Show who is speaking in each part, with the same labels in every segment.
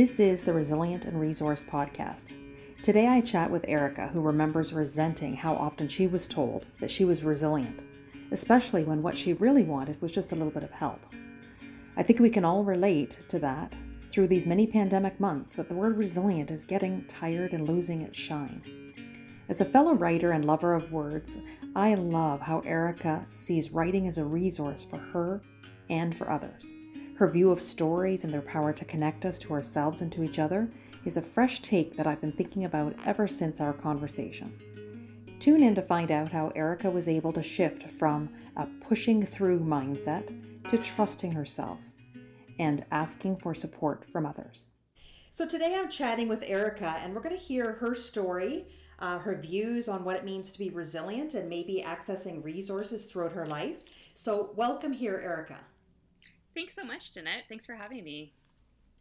Speaker 1: This is the Resilient and Resource Podcast. Today I chat with Erica, who remembers resenting how often she was told that she was resilient, especially when what she really wanted was just a little bit of help. I think we can all relate to that through these many pandemic months that the word resilient is getting tired and losing its shine. As a fellow writer and lover of words, I love how Erica sees writing as a resource for her and for others. Her view of stories and their power to connect us to ourselves and to each other is a fresh take that I've been thinking about ever since our conversation. Tune in to find out how Erica was able to shift from a pushing through mindset to trusting herself and asking for support from others. So, today I'm chatting with Erica, and we're going to hear her story, uh, her views on what it means to be resilient, and maybe accessing resources throughout her life. So, welcome here, Erica.
Speaker 2: Thanks so much, Jeanette. Thanks for having me.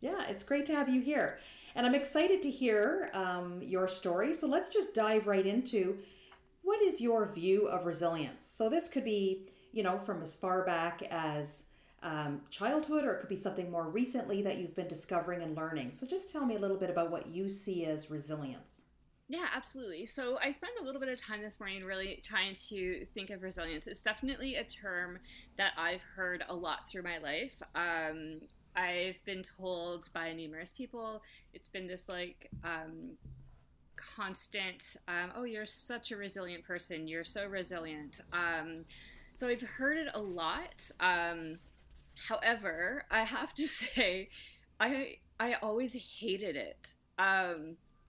Speaker 1: Yeah, it's great to have you here. And I'm excited to hear um, your story. So let's just dive right into what is your view of resilience? So this could be, you know, from as far back as um, childhood, or it could be something more recently that you've been discovering and learning. So just tell me a little bit about what you see as resilience.
Speaker 2: Yeah, absolutely. So I spent a little bit of time this morning really trying to think of resilience. It's definitely a term that I've heard a lot through my life. Um, I've been told by numerous people it's been this like um, constant, um, oh, you're such a resilient person. You're so resilient. Um, so I've heard it a lot. Um, however, I have to say, I I always hated it.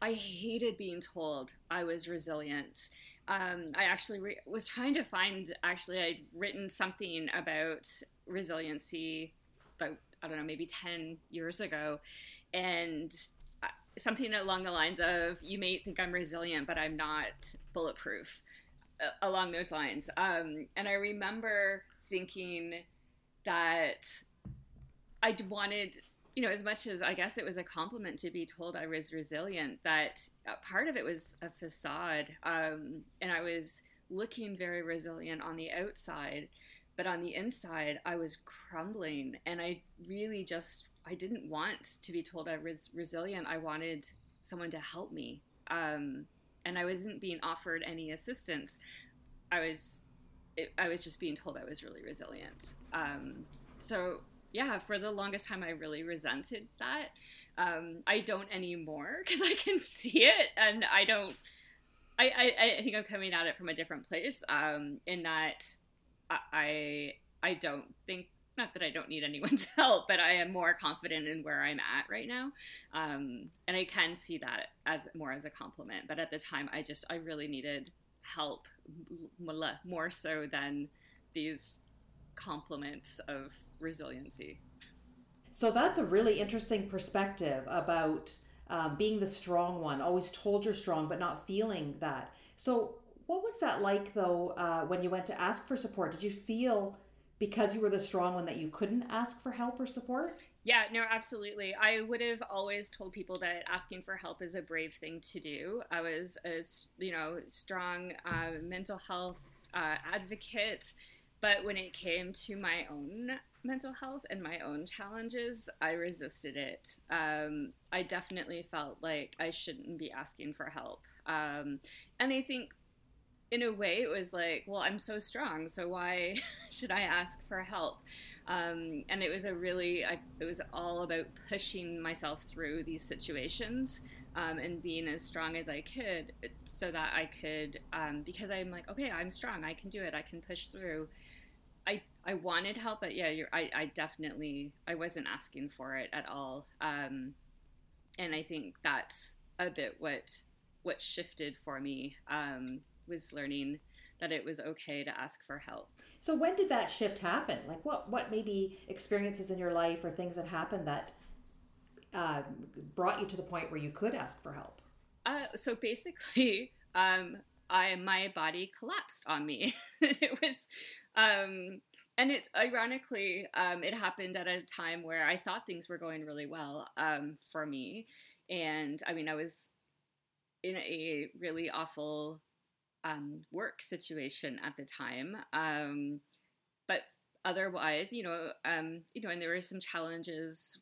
Speaker 2: I hated being told I was resilient. Um, I actually re- was trying to find, actually, I'd written something about resiliency about, I don't know, maybe 10 years ago. And uh, something along the lines of, you may think I'm resilient, but I'm not bulletproof, uh, along those lines. Um, and I remember thinking that I wanted you know, as much as I guess it was a compliment to be told I was resilient, that uh, part of it was a facade. Um, and I was looking very resilient on the outside, but on the inside, I was crumbling. And I really just, I didn't want to be told I was resilient. I wanted someone to help me. Um, and I wasn't being offered any assistance. I was, it, I was just being told I was really resilient. Um, so yeah, for the longest time, I really resented that. Um, I don't anymore because I can see it, and I don't. I, I, I think I'm coming at it from a different place. Um, in that I I don't think not that I don't need anyone's help, but I am more confident in where I'm at right now, um, and I can see that as more as a compliment. But at the time, I just I really needed help more so than these compliments of resiliency.
Speaker 1: So that's a really interesting perspective about um, being the strong one, always told you're strong, but not feeling that. So, what was that like though uh, when you went to ask for support? Did you feel because you were the strong one that you couldn't ask for help or support?
Speaker 2: Yeah, no, absolutely. I would have always told people that asking for help is a brave thing to do. I was a you know strong uh, mental health uh, advocate, but when it came to my own mental health and my own challenges, I resisted it. Um, I definitely felt like I shouldn't be asking for help. Um, and I think, in a way, it was like, well, I'm so strong, so why should I ask for help? Um, and it was a really, I, it was all about pushing myself through these situations. Um, and being as strong as I could so that I could, um, because I'm like, okay, I'm strong, I can do it, I can push through. I wanted help, but yeah, I I definitely I wasn't asking for it at all. Um, and I think that's a bit what what shifted for me um, was learning that it was okay to ask for help.
Speaker 1: So when did that shift happen? Like what what maybe experiences in your life or things that happened that uh, brought you to the point where you could ask for help?
Speaker 2: Uh, so basically, um, I my body collapsed on me. it was um, and it's ironically, um, it happened at a time where I thought things were going really well um, for me, and I mean, I was in a really awful um, work situation at the time, um, but otherwise, you know, um, you know, and there were some challenges,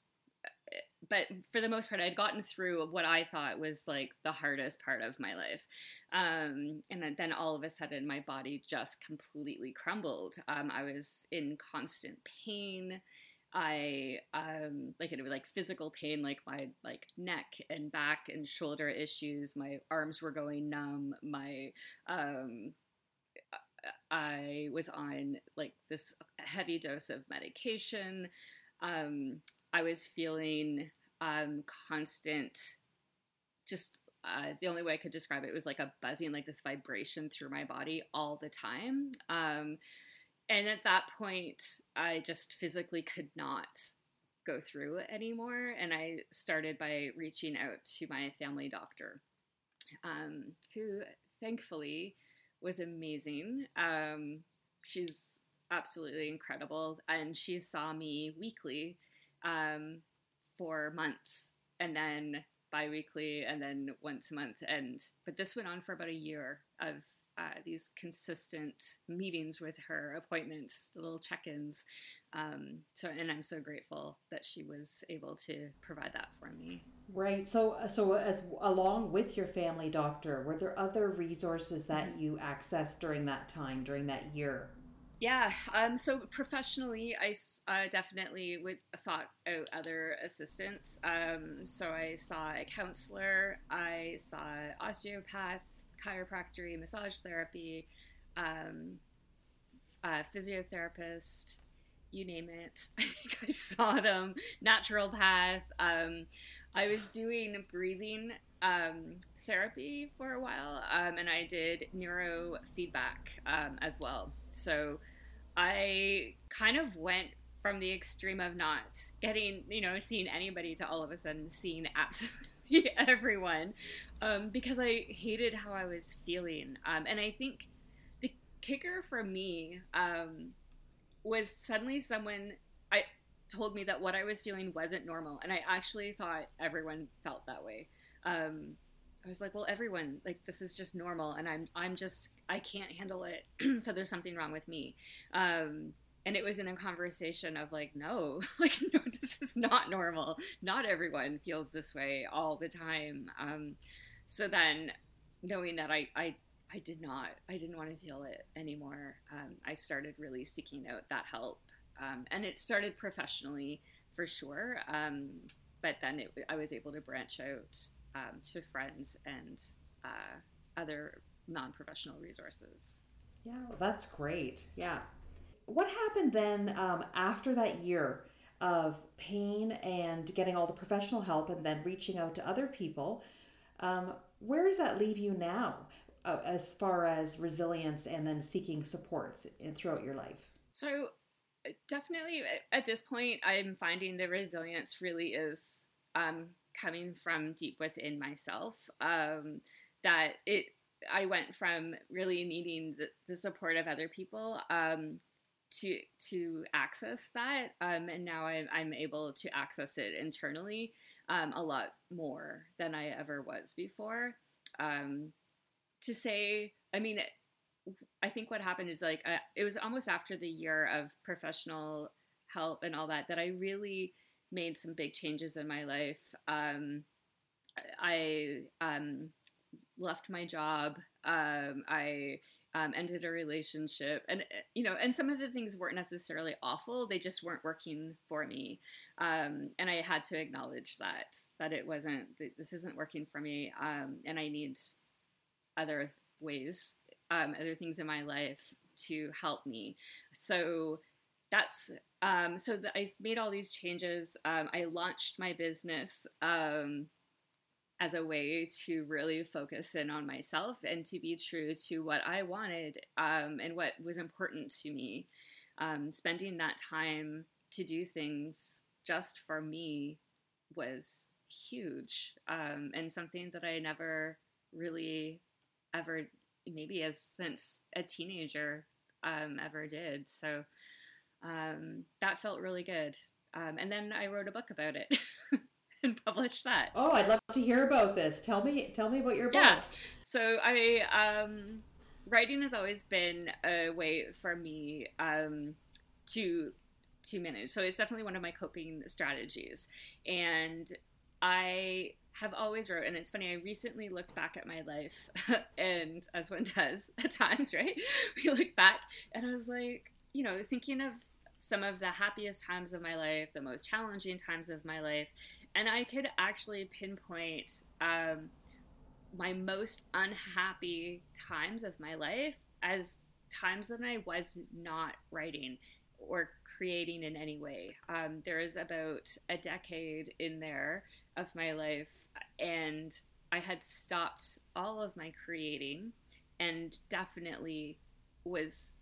Speaker 2: but for the most part, I'd gotten through what I thought was like the hardest part of my life. Um, and then all of a sudden, my body just completely crumbled. Um, I was in constant pain. I um, like it was like physical pain, like my like neck and back and shoulder issues. My arms were going numb. My um, I was on like this heavy dose of medication. Um, I was feeling um, constant, just uh, the only way I could describe it was like a buzzing, like this vibration through my body all the time. Um, and at that point, I just physically could not go through anymore. And I started by reaching out to my family doctor, um, who thankfully was amazing. Um, she's absolutely incredible. And she saw me weekly um, for months and then biweekly and then once a month. And but this went on for about a year of uh, these consistent meetings with her, appointments, little check-ins. Um, so, and I'm so grateful that she was able to provide that for me.
Speaker 1: Right. So, so as along with your family doctor, were there other resources that you accessed during that time, during that year?
Speaker 2: Yeah. Um, so professionally, I uh, definitely would sought out other assistance. Um, so I saw a counselor, I saw osteopath, chiropractic, massage therapy, um, physiotherapist, you name it. I think I saw them. Naturopath. Um, I was doing breathing um, therapy for a while, um, and I did neurofeedback um, as well. So I kind of went from the extreme of not getting, you know, seeing anybody to all of a sudden seeing absolutely everyone um, because I hated how I was feeling. Um, and I think the kicker for me um, was suddenly someone I told me that what I was feeling wasn't normal, and I actually thought everyone felt that way. Um, I was like, well, everyone like this is just normal, and I'm I'm just I can't handle it, so there's something wrong with me. Um, and it was in a conversation of like, no, like no, this is not normal. Not everyone feels this way all the time. Um, so then, knowing that I I I did not I didn't want to feel it anymore, um, I started really seeking out that help, um, and it started professionally for sure. Um, but then it, I was able to branch out um, to friends and uh, other non professional resources.
Speaker 1: Yeah, well, that's great. Yeah. What happened then um, after that year of pain and getting all the professional help and then reaching out to other people? Um, where does that leave you now uh, as far as resilience and then seeking supports in, throughout your life?
Speaker 2: So, uh, definitely at this point, I'm finding the resilience really is um, coming from deep within myself. Um, that it, I went from really needing the, the support of other people um, to to access that, um, and now I'm, I'm able to access it internally um, a lot more than I ever was before. Um, to say, I mean, I think what happened is like uh, it was almost after the year of professional help and all that that I really made some big changes in my life. Um, I um, left my job. Um, I um, ended a relationship, and you know, and some of the things weren't necessarily awful. They just weren't working for me, um, and I had to acknowledge that that it wasn't. This isn't working for me, um, and I need other ways, other things in my life to help me. So that's um, so the, I made all these changes. Um, I launched my business um, as a way to really focus in on myself and to be true to what I wanted um, and what was important to me. Um, spending that time to do things just for me was huge um, and something that I never really ever, maybe as since a teenager, ever did. So um, that felt really good. Um, and then I wrote a book about it and published that.
Speaker 1: Oh, I'd love to hear about this. Tell me, tell me about your book. Yeah.
Speaker 2: So I, um, writing has always been a way for me um, to to manage. So it's definitely one of my coping strategies. And I have always wrote, and it's funny, I recently looked back at my life, and as one does at times, right? We look back, and I was like, you know, thinking of some of the happiest times of my life, the most challenging times of my life, and I could actually pinpoint um, my most unhappy times of my life as times that I was not writing or creating in any way. Um, there is about a decade in there of my life, and I had stopped all of my creating, and definitely was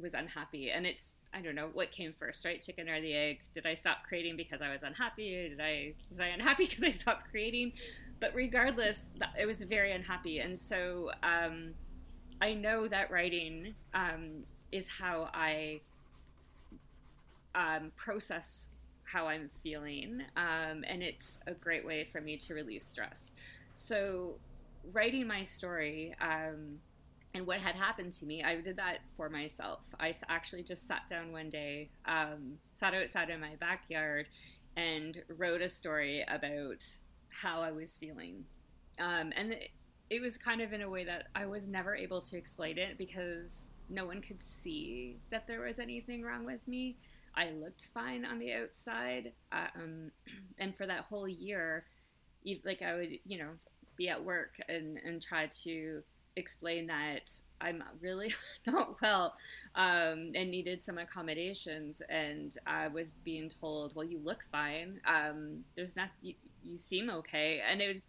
Speaker 2: was unhappy. And it's I don't know what came first, right? Chicken or the egg? Did I stop creating because I was unhappy? Did I was I unhappy because I stopped creating? But regardless, it was very unhappy, and so um, I know that writing um, is how I um, process how I'm feeling, um, and it's a great way for me to release stress. So, writing my story um, and what had happened to me, I did that for myself. I actually just sat down one day, um, sat outside in my backyard, and wrote a story about how I was feeling. Um, and it, was kind of in a way that I was never able to explain it because no one could see that there was anything wrong with me. I looked fine on the outside. Um, and for that whole year, like I would, you know, be at work and, and try to explain that I'm really not well um, and needed some accommodations. And I was being told, well, you look fine. Um, there's not, you, you, seem okay. And it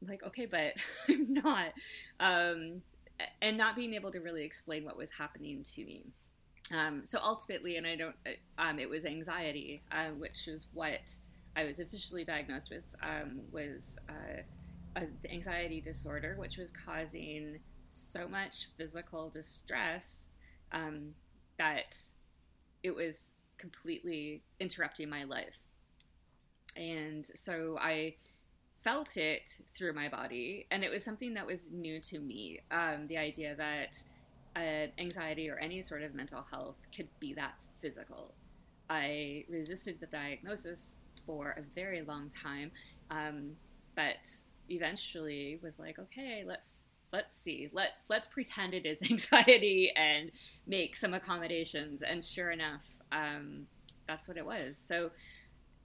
Speaker 2: was like, okay, but I'm not. Um, and not being able to really explain what was happening to me. Um, so ultimately, and I don't, uh, um, it was anxiety, uh, which is what I was officially diagnosed with, um, was uh, an anxiety disorder, which was causing so much physical distress um, that it was completely interrupting my life. And so I felt it through my body, and it was something that was new to me. Um, the idea that uh, anxiety or any sort of mental health could be that physical. I resisted the diagnosis for a very long time, um, but eventually was like, okay, let's let's see, let's let's pretend it is anxiety and make some accommodations. And sure enough, um, that's what it was. So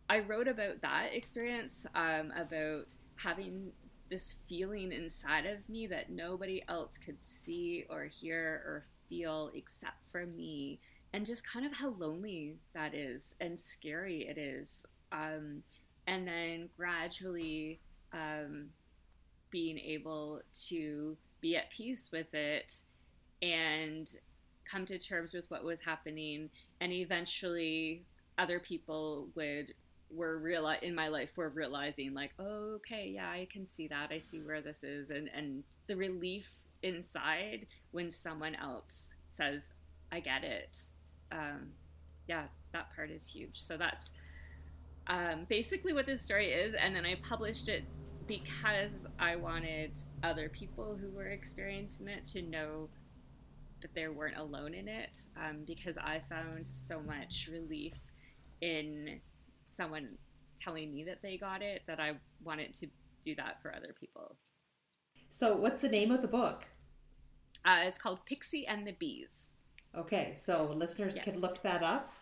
Speaker 2: I wrote about that experience, um, about having this feeling inside of me that nobody else could see or hear or feel except for me, and just kind of how lonely that is and scary it is. Um, and then gradually um, being able to be at peace with it and come to terms with what was happening, and eventually other people would were real in my life were realizing like oh, okay yeah i can see that. I see where this is. And and the relief inside when someone else says i get it. Um, yeah that part is huge. So that's um, basically what this story is. And then i published it because i wanted other people who were experiencing it to know that they weren't alone in it um, because i found so much relief in someone telling me that they got it that I wanted to do that for other people.
Speaker 1: So, what's the name of the book?
Speaker 2: Uh, it's called Pixie and the Bees.
Speaker 1: Okay, so listeners yeah. can look that up.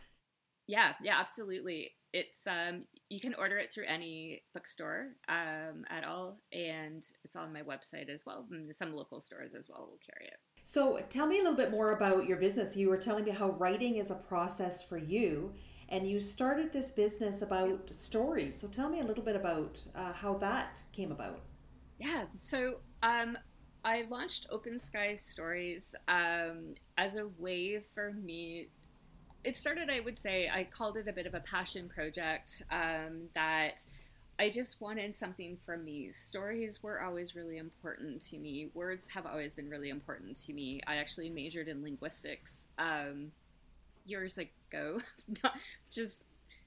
Speaker 2: Yeah, yeah, absolutely. It's um, you can order it through any bookstore um, at all, and it's on my website as well. Some local stores as well will carry it.
Speaker 1: So, tell me a little bit more about your business. You were telling me how writing is a process for you and you started this business about stories. So tell me a little bit about uh, how that came about.
Speaker 2: Yeah, so um, I launched Open Skies Stories um, as a way for me. It started, I would say, I called it a bit of a passion project um, that I just wanted something for me. Stories were always really important to me. Words have always been really important to me. I actually majored in linguistics um, years ago. not, just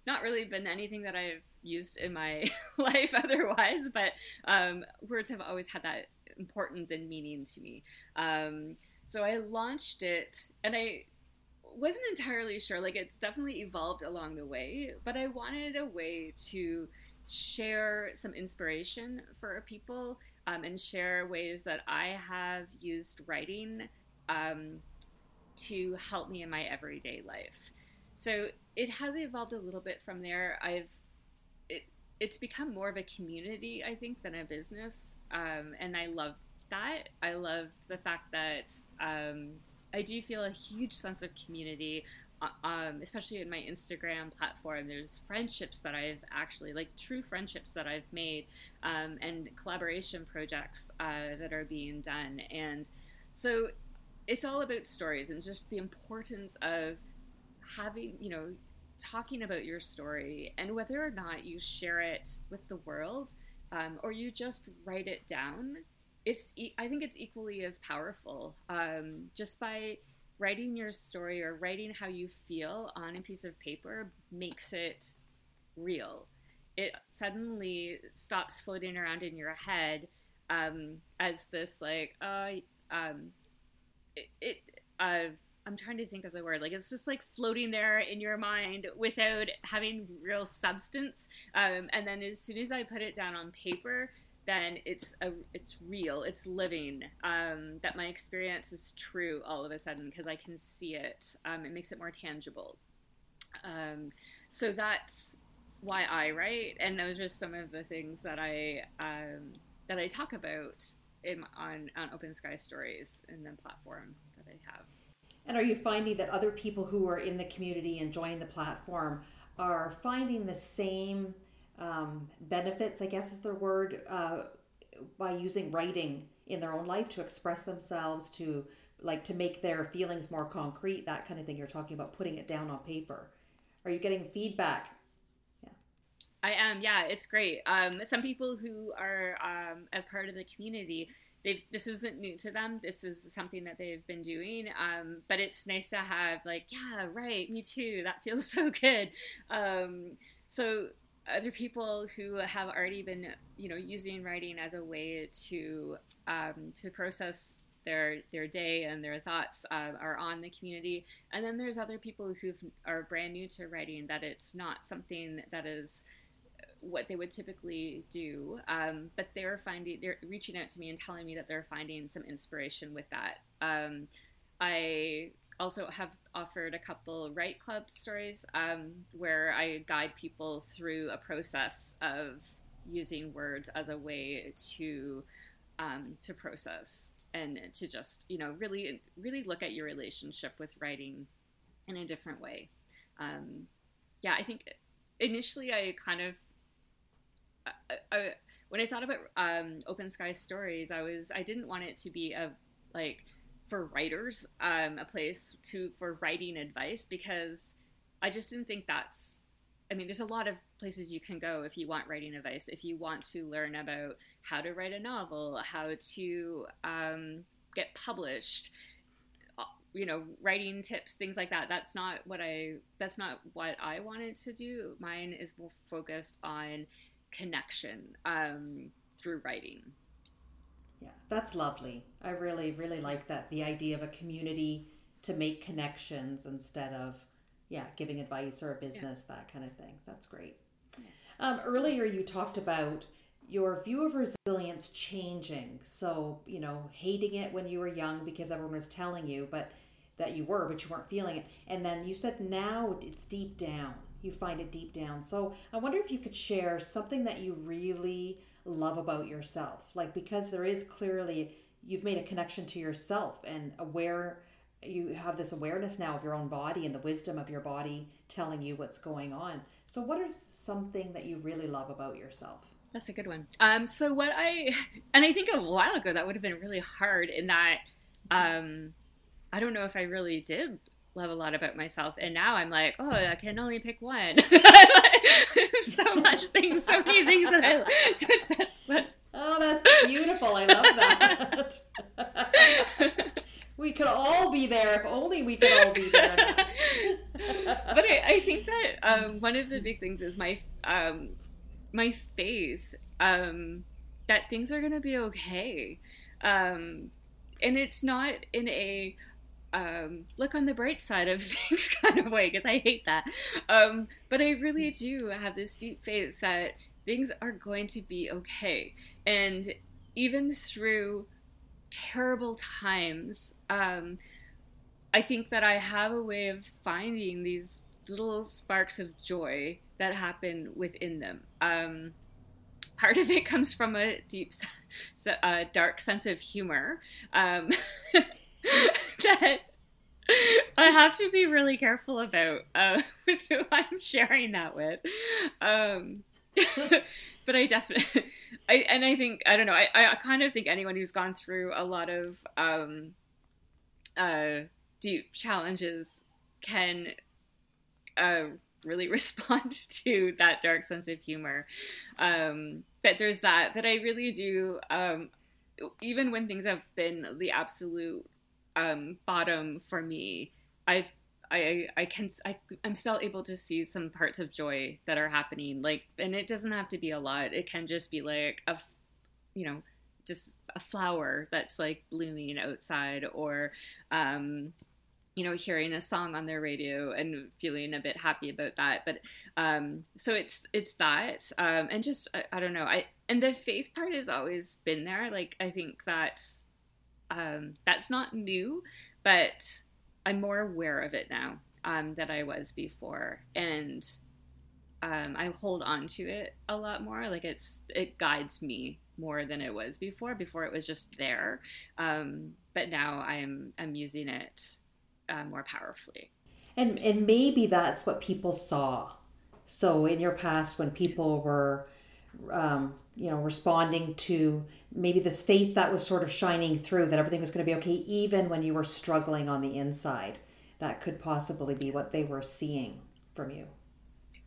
Speaker 2: not really been anything that I've used in my life otherwise, but um, words have always had that importance and meaning to me. Um, so I launched it, and I wasn't entirely sure. Like it's definitely evolved along the way, but I wanted a way to share some inspiration for people um, and share ways that I have used writing um, to help me in my everyday life. So it has evolved a little bit from there. I've it it's become more of a community, I think, than a business, um, and I love that. I love the fact that um, I do feel a huge sense of community. Uh, um, especially in my Instagram platform, there's friendships that I've actually, like true friendships that I've made, um, and collaboration projects uh, that are being done. And so it's all about stories and just the importance of having, you know, talking about your story and whether or not you share it with the world um, or you just write it down it's i think it's equally as powerful um, just by writing your story or writing how you feel on a piece of paper makes it real it suddenly stops floating around in your head um, as this like uh, um, it, it uh, I'm trying to think of the word. Like it's just like floating there in your mind without having real substance. Um, and then as soon as I put it down on paper, then it's a it's real. It's living. Um, that my experience is true all of a sudden because I can see it. Um, it makes it more tangible. Um, so that's why I write, and those are some of the things that I um, that I talk about in, on on Open Sky Stories and the platform that I have.
Speaker 1: And are you finding that other people who are in the community and joining the platform are finding the same um, benefits, I guess is the word, uh, by using writing in their own life to express themselves, to like to make their feelings more concrete, that kind of thing. You're talking about putting it down on paper. Are you getting feedback?
Speaker 2: Yeah. I am. Yeah, it's great. Um, some people who are um, as part of the community they've this isn't new to them. This is something that they've been doing. Um, but it's nice to have like, yeah, right, me too. That feels so good. Um, so other people who have already been, you know, using writing as a way to um, to process their their day and their thoughts uh, are on the community. And then there's other people who are brand new to writing that it's not something that is what they would typically do. Um, but they're finding, they're reaching out to me and telling me that they're finding some inspiration with that. Um, I also have offered a couple write club stories um, where I guide people through a process of using words as a way to um, to process and to just you know really really look at your relationship with writing in a different way. Um, yeah, I think initially I kind of I, I, when I thought about um, Open Sky Stories, I was I didn't want it to be a like for writers um, a place to for writing advice because I just didn't think that's. I mean, there's a lot of places you can go if you want writing advice. If you want to learn about how to write a novel, how to um, get published, uh, you know, writing tips, things like that. That's not what I. That's not what I wanted to do. Mine is more focused on connection um, through writing.
Speaker 1: Yeah, that's lovely. I really, really like that. The idea of a community to make connections instead of, yeah, giving advice or a business, yeah. that kind of thing. That's great. Yeah. Um, earlier, you talked about your view of resilience changing. So, you know, hating it when you were young because everyone was telling you, but that you were, but you weren't feeling it. And then you said now it's deep down you find it deep down. So I wonder if you could share something that you really love about yourself. Like, because there is clearly, you've made a connection to yourself and aware, you have this awareness now of your own body and the wisdom of your body telling you what's going on. So, what is something that you really love about yourself?
Speaker 2: That's a good one. Um, so what I, and I think a while ago that would have been really hard in that, um, I don't know if I really did love a lot about myself and now i'm like oh i can only pick one. So much things so many things that i so it's, that's, that's
Speaker 1: oh that's beautiful. I love that. We could all be there. If only we could all be there.
Speaker 2: But I, I, think that um, one of the big things is my um, my faith um, that things are going to be okay. Um, and it's not in a um, look on the bright side of things kind of way because I hate that. Um, but I really do have this deep faith that things are going to be okay. And even through terrible times, um, I think that I have a way of finding these little sparks of joy that happen within them. Um, part of it comes from a deep, uh, dark sense of humor um, that I have to be really careful about uh, with who I'm sharing that with. Um, but I definitely, I and I think I don't know. I, I kind of think anyone who's gone through a lot of um, uh, deep challenges can uh, really respond to that dark sense of humor. Um, but there's that. But I really do. Um, even when things have been the absolute um, bottom for me, I've I I can I, I'm still able to see some parts of joy that are happening. Like, and it doesn't have to be a lot. It can just be like a, you know, just a flower that's like blooming outside, or, um, you know, hearing a song on their radio and feeling a bit happy about that. But um, so it's it's that, um, and just I, I don't know. I and the faith part has always been there. Like I think that's um, that's not new, but I'm more aware of it now um, than I was before, and um, I hold on to it a lot more. Like it's it guides me more than it was before. Before it was just there, um, but now I'm I'm using it uh, more powerfully.
Speaker 1: And and maybe that's what people saw. So in your past, when people were, um, you know, responding to maybe this faith that was sort of shining through that everything was going to be okay even when you were struggling on the inside. That could possibly be what they were seeing from you.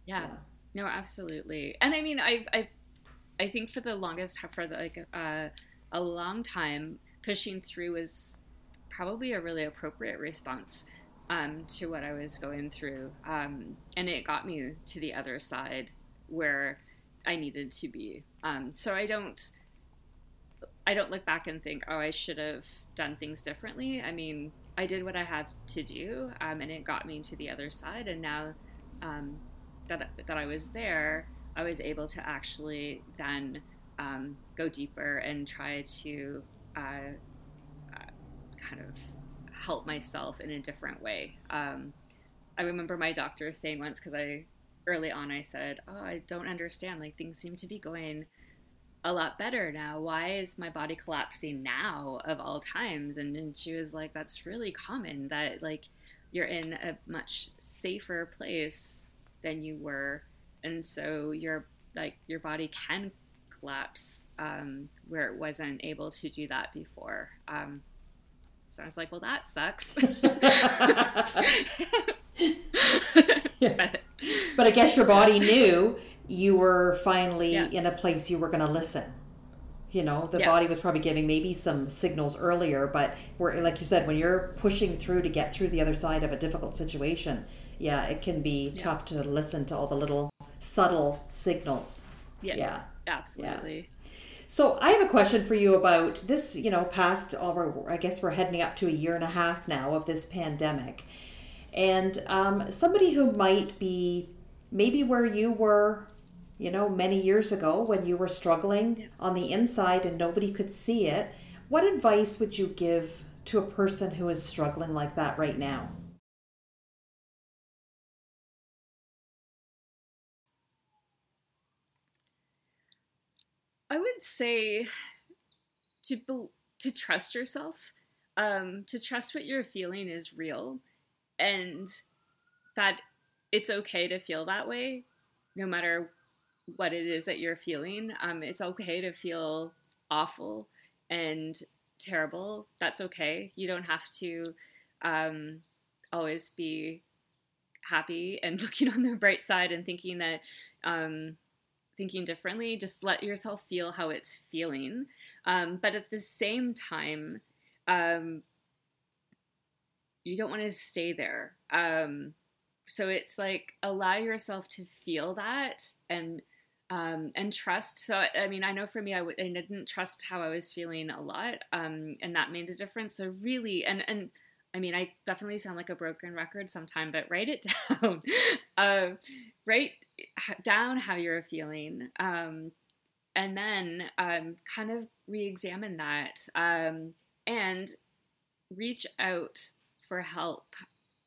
Speaker 2: Yeah, yeah. no absolutely. And i mean i've i i think for the longest for the, like uh, a long time pushing through was probably a really appropriate response um, to what i was going through. Um, and it got me to the other side where i needed to be um, so i don't I don't look back and think, oh, I should have done things differently. I mean, I did what I had to do, um, and it got me to the other side. And now um, that that I was there, I was able to actually then um, go deeper and try to uh, uh, kind of help myself in a different way. Um, I remember my doctor saying once because I early on I said, "Oh, I don't understand. Like things seem to be going." a lot better now. Why is my body collapsing now of all times? And, and she was like, that's really common that like you're in a much safer place than you were. And so your like your body can collapse um, where it wasn't able to do that before. Um, so I was like, well, that sucks.
Speaker 1: yeah. but, but I guess your body knew you were finally yeah. in a place you were going to listen you know the yeah. body was probably giving maybe some signals earlier but where like you said when you're pushing through to get through the other side of a difficult situation yeah it can be yeah. tough to listen to all the little subtle signals
Speaker 2: yeah yeah absolutely
Speaker 1: so I have a question for you about this, you know, past over I guess we're heading up to a year and a half now of this pandemic. And um, somebody who might be maybe where you were you know, many years ago when you were struggling yeah. on the inside and nobody could see it, what advice would you give to a person who is struggling like that right now?
Speaker 2: I would say to be, to trust yourself, um, to trust what you're feeling is real, and that it's okay to feel that way, no matter what it is that you're feeling. Um, it's okay to feel awful and terrible. That's okay. You don't have to um, always be happy and looking on the bright side and thinking that um, thinking differently. Just let yourself feel how it's feeling. Um, but at the same time, um, you don't want to stay there. Um, so it's like allow yourself to feel that and um, and trust. So, I mean, I know for me, I w- I didn't trust how I was feeling a lot, um, and that made a difference. So, really, and and I mean, I definitely sound like a broken record sometime, but write it down. uh, write down how you're feeling. Um, and then um, kind of re examine that um, and reach out for help.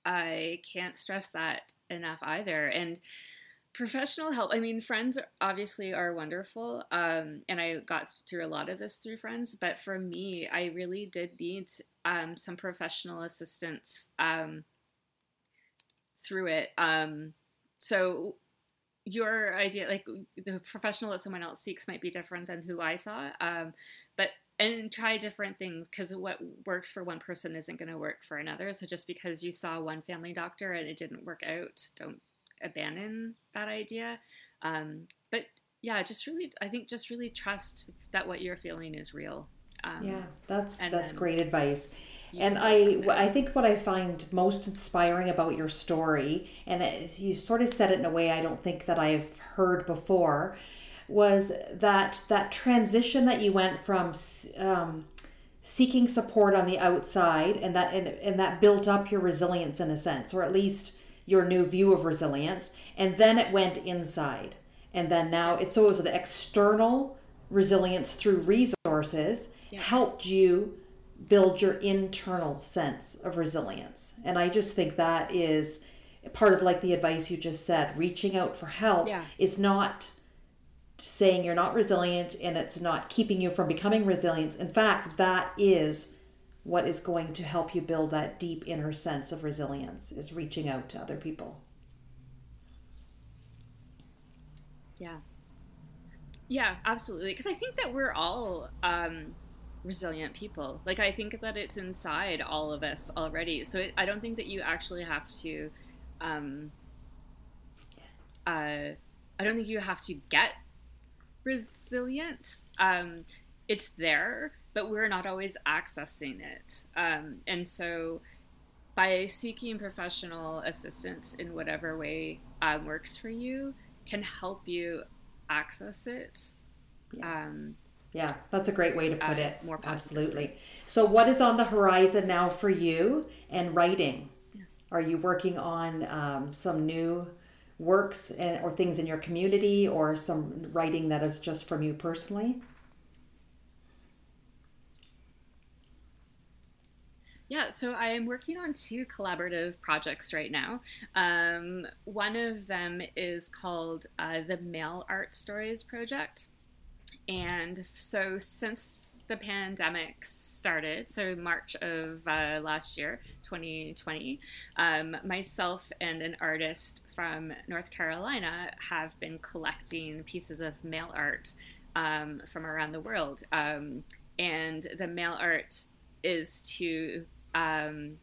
Speaker 2: I can't stress that enough either. And professional help, I mean, friends obviously are wonderful. Um, and I got through a lot of this through friends. But for me, I really did need um, some professional assistance um, through it. Um, so your idea, like the professional that someone else seeks, might be different than who I saw. Um, but and try different things because what works for one person isn't going to work for another. So just because you saw one family doctor and it didn't work out, don't abandon that idea. Um, but yeah, just really, I think just really trust that what you're feeling is real.
Speaker 1: Um, yeah, that's that's great advice. And I, I think what I find most inspiring about your story, and it, you sort of said it in a way I don't think that I've heard before, was that that transition that you went from um, seeking support on the outside, and that and, and that built up your resilience in a sense, or at least your new view of resilience, and then it went inside, and then now it's so it was the external resilience through resources yeah. helped you build your internal sense of resilience. And I just think that is part of like the advice you just said reaching out for help yeah. is not saying you're not resilient and it's not keeping you from becoming resilient. In fact, that is what is going to help you build that deep inner sense of resilience is reaching out to other people.
Speaker 2: Yeah. Yeah, absolutely. Because I think that we're all um, resilient people. Like I think that it's inside all of us already. So it, I don't think that you actually have to. Um, uh, I don't think you have to get resilience. Um, it's there, but we're not always accessing it. Um, and so, by seeking professional assistance in whatever way um, works for you, can help you access it.
Speaker 1: Yeah. Um, yeah, that's a great way to put uh, it. More absolutely. So, what is on the horizon now for you and writing? Yeah. Are you working on um, some new works and, or things in your community, or some writing that is just from you personally?
Speaker 2: Yeah, so I am working on two collaborative projects right now. Um, one of them is called uh, the Mail Art Stories Project. And so, since the pandemic started, so March of uh, last year, 2020, um, myself and an artist from North Carolina have been collecting pieces of mail art um, from around the world. Um, and the mail art is to um,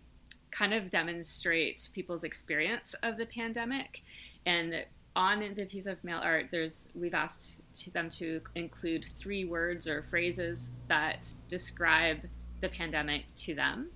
Speaker 2: kind of demonstrate people's experience of the pandemic and on the piece of mail art, there's we've asked to them to include three words or phrases that describe the pandemic to them.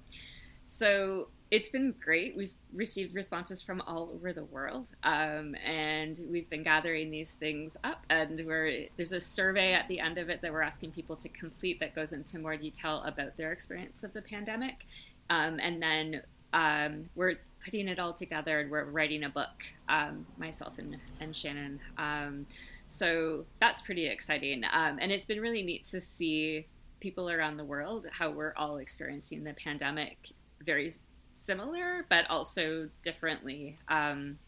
Speaker 2: So it's been great. We've received responses from all over the world, um, and we've been gathering these things up. And we're, there's a survey at the end of it that we're asking people to complete that goes into more detail about their experience of the pandemic. Um, and then um, we're putting it all together and we're writing a book, um, myself and, and Shannon. Um, so that's pretty exciting. Um, and it's been really neat to see people around the world how we're all experiencing the pandemic very similar, but also differently. Um,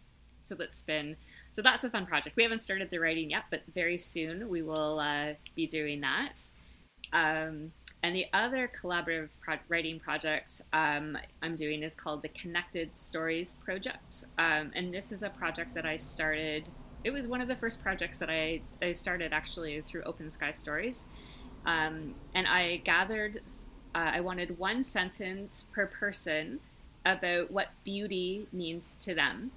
Speaker 2: so that's been so that's a fun project. We haven't started the writing yet, but very soon we will uh, be doing that. Um, and the other collaborative pro- writing project um, I'm doing is called the Connected Stories Project. Um, and this is a project that I started, it was one of the first projects that I, I started actually through Open Sky Stories. Um, and I gathered, uh, I wanted one sentence per person about what beauty means to them.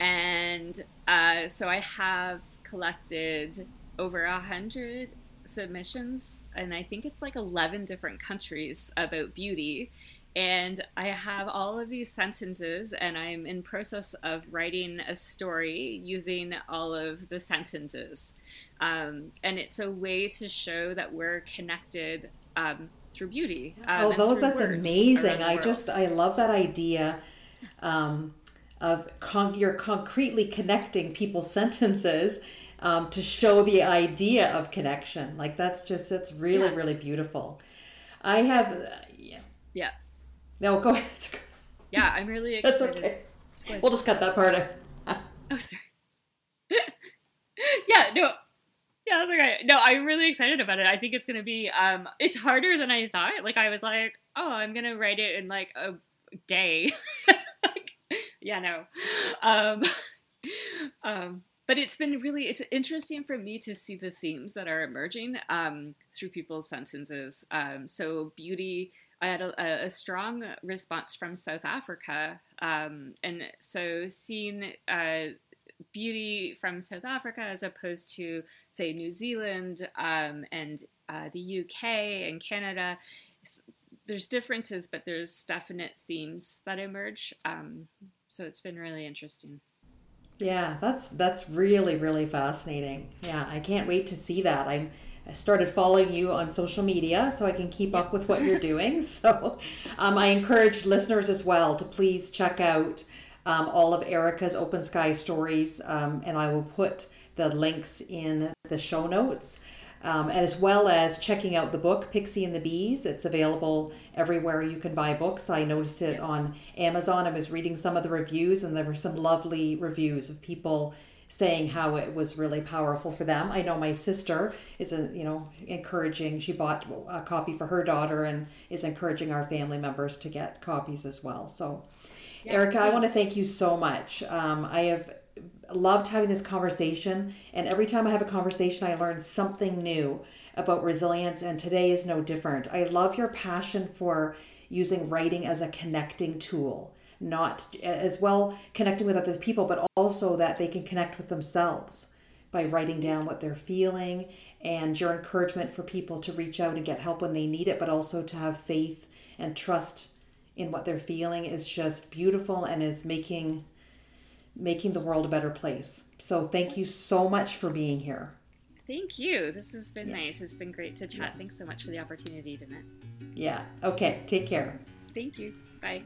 Speaker 2: And uh, so I have collected over a hundred submissions, and I think it's like 11 different countries about beauty. And I have all of these sentences, and I'm in process of writing a story using all of the sentences. Um, and it's a way to show that we're connected um, through beauty.
Speaker 1: Um, oh, those that's amazing! I just I love that idea um, of con- you're concretely connecting people's sentences um, to show the idea of connection. Like that's just it's really yeah. really beautiful. I have uh, yeah
Speaker 2: yeah.
Speaker 1: No, go ahead.
Speaker 2: Yeah, I'm really excited.
Speaker 1: That's okay. We'll just cut that part out.
Speaker 2: oh, sorry. yeah, no, yeah, that's okay. No, I'm really excited about it. I think it's gonna be um it's harder than I thought. Like I was like, oh, I'm gonna write it in like a day. like, yeah, no. Um um but it's been really it's interesting for me to see the themes that are emerging um through people's sentences. Um so beauty I had a, a, strong response from South Africa, um, and so seeing uh, beauty from South Africa as opposed to, say, New Zealand um, and uh, the UK and Canada. There's differences, but there's definite themes that emerge. Um, so it's been really interesting.
Speaker 1: Yeah, that's that's really really fascinating. Yeah, I can't wait to see that. I'm I started following you on social media so I can keep up with what you're doing. So um, I encourage listeners as well to please check out um, all of Erica's Open Sky stories, um, and I will put the links in the show notes. Um, as well as checking out the book Pixie and the Bees. It's available everywhere you can buy books. I noticed it on Amazon. I was reading some of the reviews, and there were some lovely reviews of people saying how it was really powerful for them. I know my sister is a, you know encouraging. She bought a copy for her daughter and is encouraging our family members to get copies as well. So yeah, Erica, thanks. I want to thank you so much. Um, I have loved having this conversation, and every time I have a conversation, I learn something new about resilience, and today is no different. I love your passion for using writing as a connecting tool, not as well connecting with other people, but also that they can connect with themselves by writing down what they're feeling and your encouragement for people to reach out and get help when they need it, but also to have faith and trust in what they're feeling is just beautiful and is making making the world a better place. So thank you so much for being here.
Speaker 2: Thank you. This has been yeah. nice. It's been great to chat. Yeah. Thanks so much for the opportunity, Danette.
Speaker 1: Yeah. Okay. Take care.
Speaker 2: Thank you. Bye.